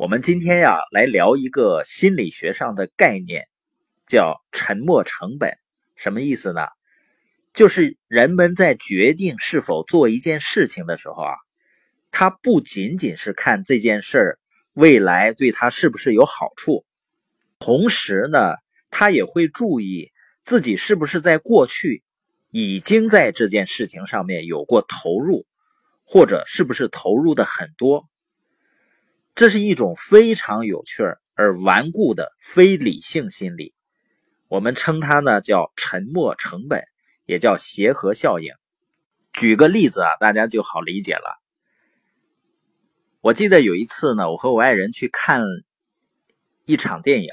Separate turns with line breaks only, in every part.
我们今天呀，来聊一个心理学上的概念，叫沉没成本。什么意思呢？就是人们在决定是否做一件事情的时候啊，他不仅仅是看这件事儿未来对他是不是有好处，同时呢，他也会注意自己是不是在过去已经在这件事情上面有过投入，或者是不是投入的很多。这是一种非常有趣而顽固的非理性心理，我们称它呢叫沉没成本，也叫协和效应。举个例子啊，大家就好理解了。我记得有一次呢，我和我爱人去看一场电影，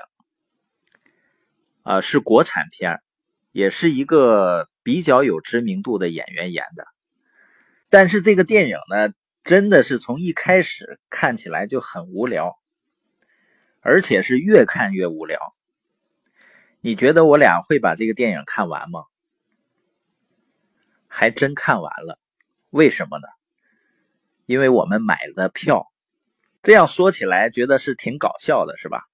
啊，是国产片也是一个比较有知名度的演员演的，但是这个电影呢。真的是从一开始看起来就很无聊，而且是越看越无聊。你觉得我俩会把这个电影看完吗？还真看完了，为什么呢？因为我们买了票。这样说起来，觉得是挺搞笑的，是吧？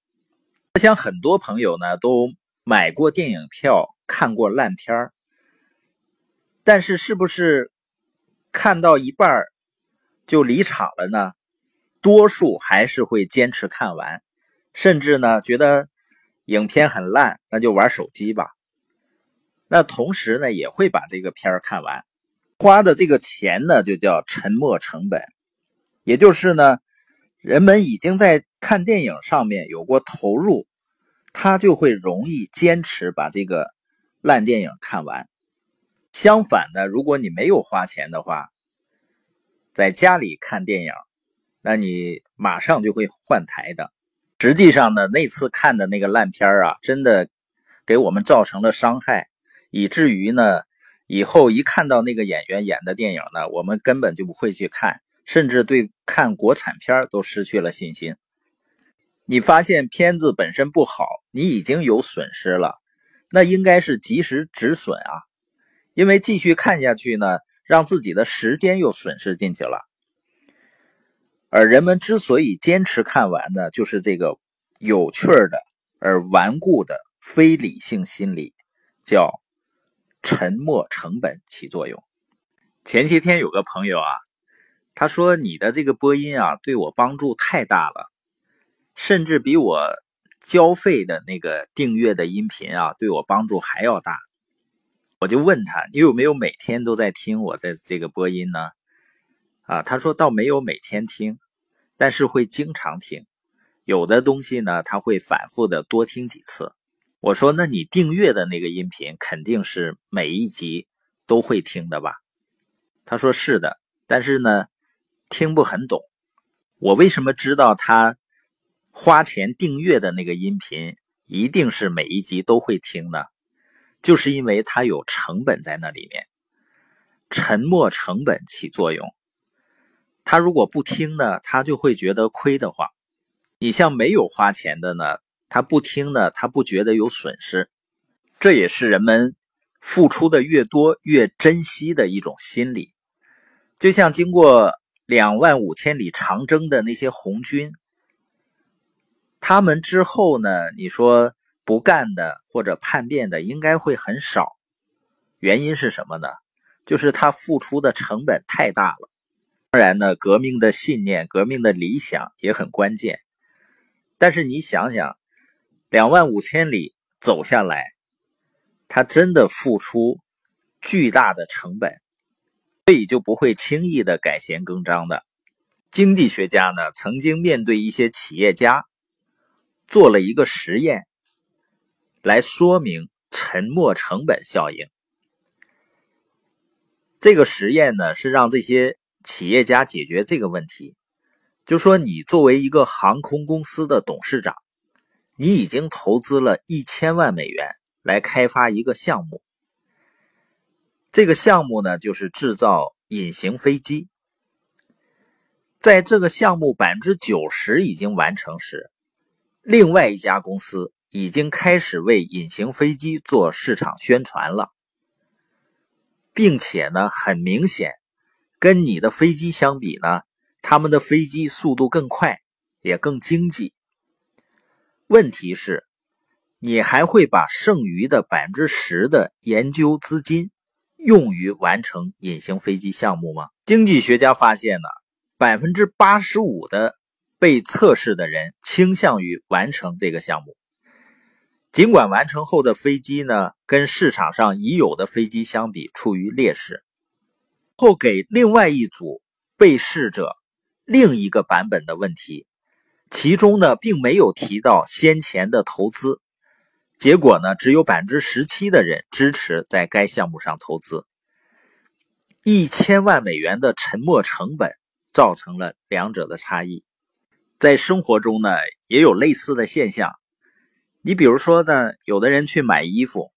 我想很多朋友呢都买过电影票，看过烂片儿，但是是不是看到一半儿？就离场了呢，多数还是会坚持看完，甚至呢觉得影片很烂，那就玩手机吧。那同时呢也会把这个片儿看完，花的这个钱呢就叫沉没成本，也就是呢人们已经在看电影上面有过投入，他就会容易坚持把这个烂电影看完。相反的，如果你没有花钱的话，在家里看电影，那你马上就会换台的。实际上呢，那次看的那个烂片啊，真的给我们造成了伤害，以至于呢，以后一看到那个演员演的电影呢，我们根本就不会去看，甚至对看国产片都失去了信心。你发现片子本身不好，你已经有损失了，那应该是及时止损啊，因为继续看下去呢。让自己的时间又损失进去了，而人们之所以坚持看完呢，就是这个有趣的而顽固的非理性心理，叫沉没成本起作用。前些天有个朋友啊，他说你的这个播音啊，对我帮助太大了，甚至比我交费的那个订阅的音频啊，对我帮助还要大。我就问他，你有没有每天都在听我在这个播音呢？啊，他说倒没有每天听，但是会经常听。有的东西呢，他会反复的多听几次。我说，那你订阅的那个音频肯定是每一集都会听的吧？他说是的，但是呢，听不很懂。我为什么知道他花钱订阅的那个音频一定是每一集都会听呢？就是因为它有成本在那里面，沉没成本起作用。他如果不听呢，他就会觉得亏得慌。你像没有花钱的呢，他不听呢，他不觉得有损失。这也是人们付出的越多越珍惜的一种心理。就像经过两万五千里长征的那些红军，他们之后呢，你说？不干的或者叛变的应该会很少，原因是什么呢？就是他付出的成本太大了。当然呢，革命的信念、革命的理想也很关键。但是你想想，两万五千里走下来，他真的付出巨大的成本，所以就不会轻易的改弦更张的。经济学家呢，曾经面对一些企业家，做了一个实验。来说明沉没成本效应。这个实验呢，是让这些企业家解决这个问题。就说你作为一个航空公司的董事长，你已经投资了一千万美元来开发一个项目。这个项目呢，就是制造隐形飞机。在这个项目百分之九十已经完成时，另外一家公司。已经开始为隐形飞机做市场宣传了，并且呢，很明显，跟你的飞机相比呢，他们的飞机速度更快，也更经济。问题是，你还会把剩余的百分之十的研究资金用于完成隐形飞机项目吗？经济学家发现呢，百分之八十五的被测试的人倾向于完成这个项目。尽管完成后的飞机呢，跟市场上已有的飞机相比处于劣势，后给另外一组被试者另一个版本的问题，其中呢并没有提到先前的投资，结果呢只有百分之十七的人支持在该项目上投资，一千万美元的沉没成本造成了两者的差异。在生活中呢也有类似的现象。你比如说呢，有的人去买衣服，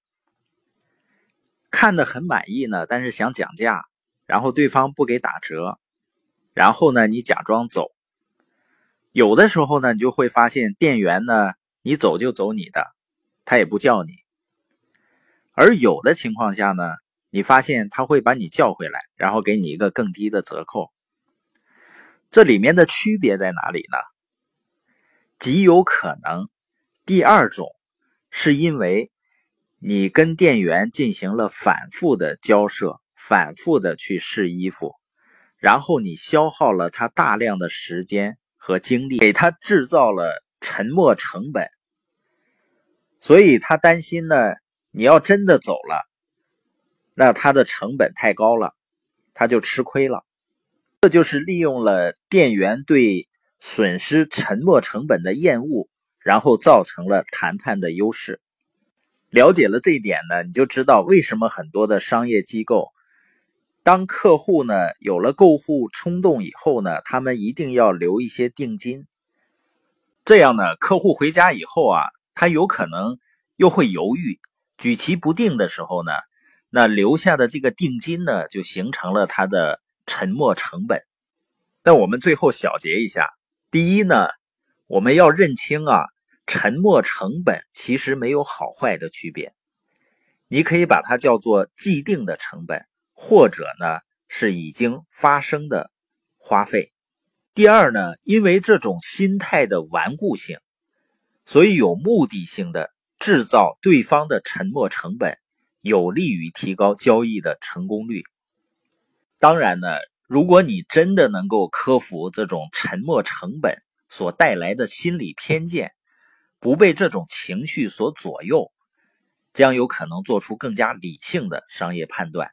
看的很满意呢，但是想讲价，然后对方不给打折，然后呢，你假装走。有的时候呢，你就会发现店员呢，你走就走你的，他也不叫你。而有的情况下呢，你发现他会把你叫回来，然后给你一个更低的折扣。这里面的区别在哪里呢？极有可能。第二种，是因为你跟店员进行了反复的交涉，反复的去试衣服，然后你消耗了他大量的时间和精力，给他制造了沉没成本，所以他担心呢，你要真的走了，那他的成本太高了，他就吃亏了。这就是利用了店员对损失沉没成本的厌恶。然后造成了谈判的优势。了解了这一点呢，你就知道为什么很多的商业机构，当客户呢有了购物冲动以后呢，他们一定要留一些定金。这样呢，客户回家以后啊，他有可能又会犹豫、举棋不定的时候呢，那留下的这个定金呢，就形成了他的沉没成本。那我们最后小结一下：第一呢，我们要认清啊。沉没成本其实没有好坏的区别，你可以把它叫做既定的成本，或者呢是已经发生的花费。第二呢，因为这种心态的顽固性，所以有目的性的制造对方的沉没成本，有利于提高交易的成功率。当然呢，如果你真的能够克服这种沉没成本所带来的心理偏见。不被这种情绪所左右，将有可能做出更加理性的商业判断。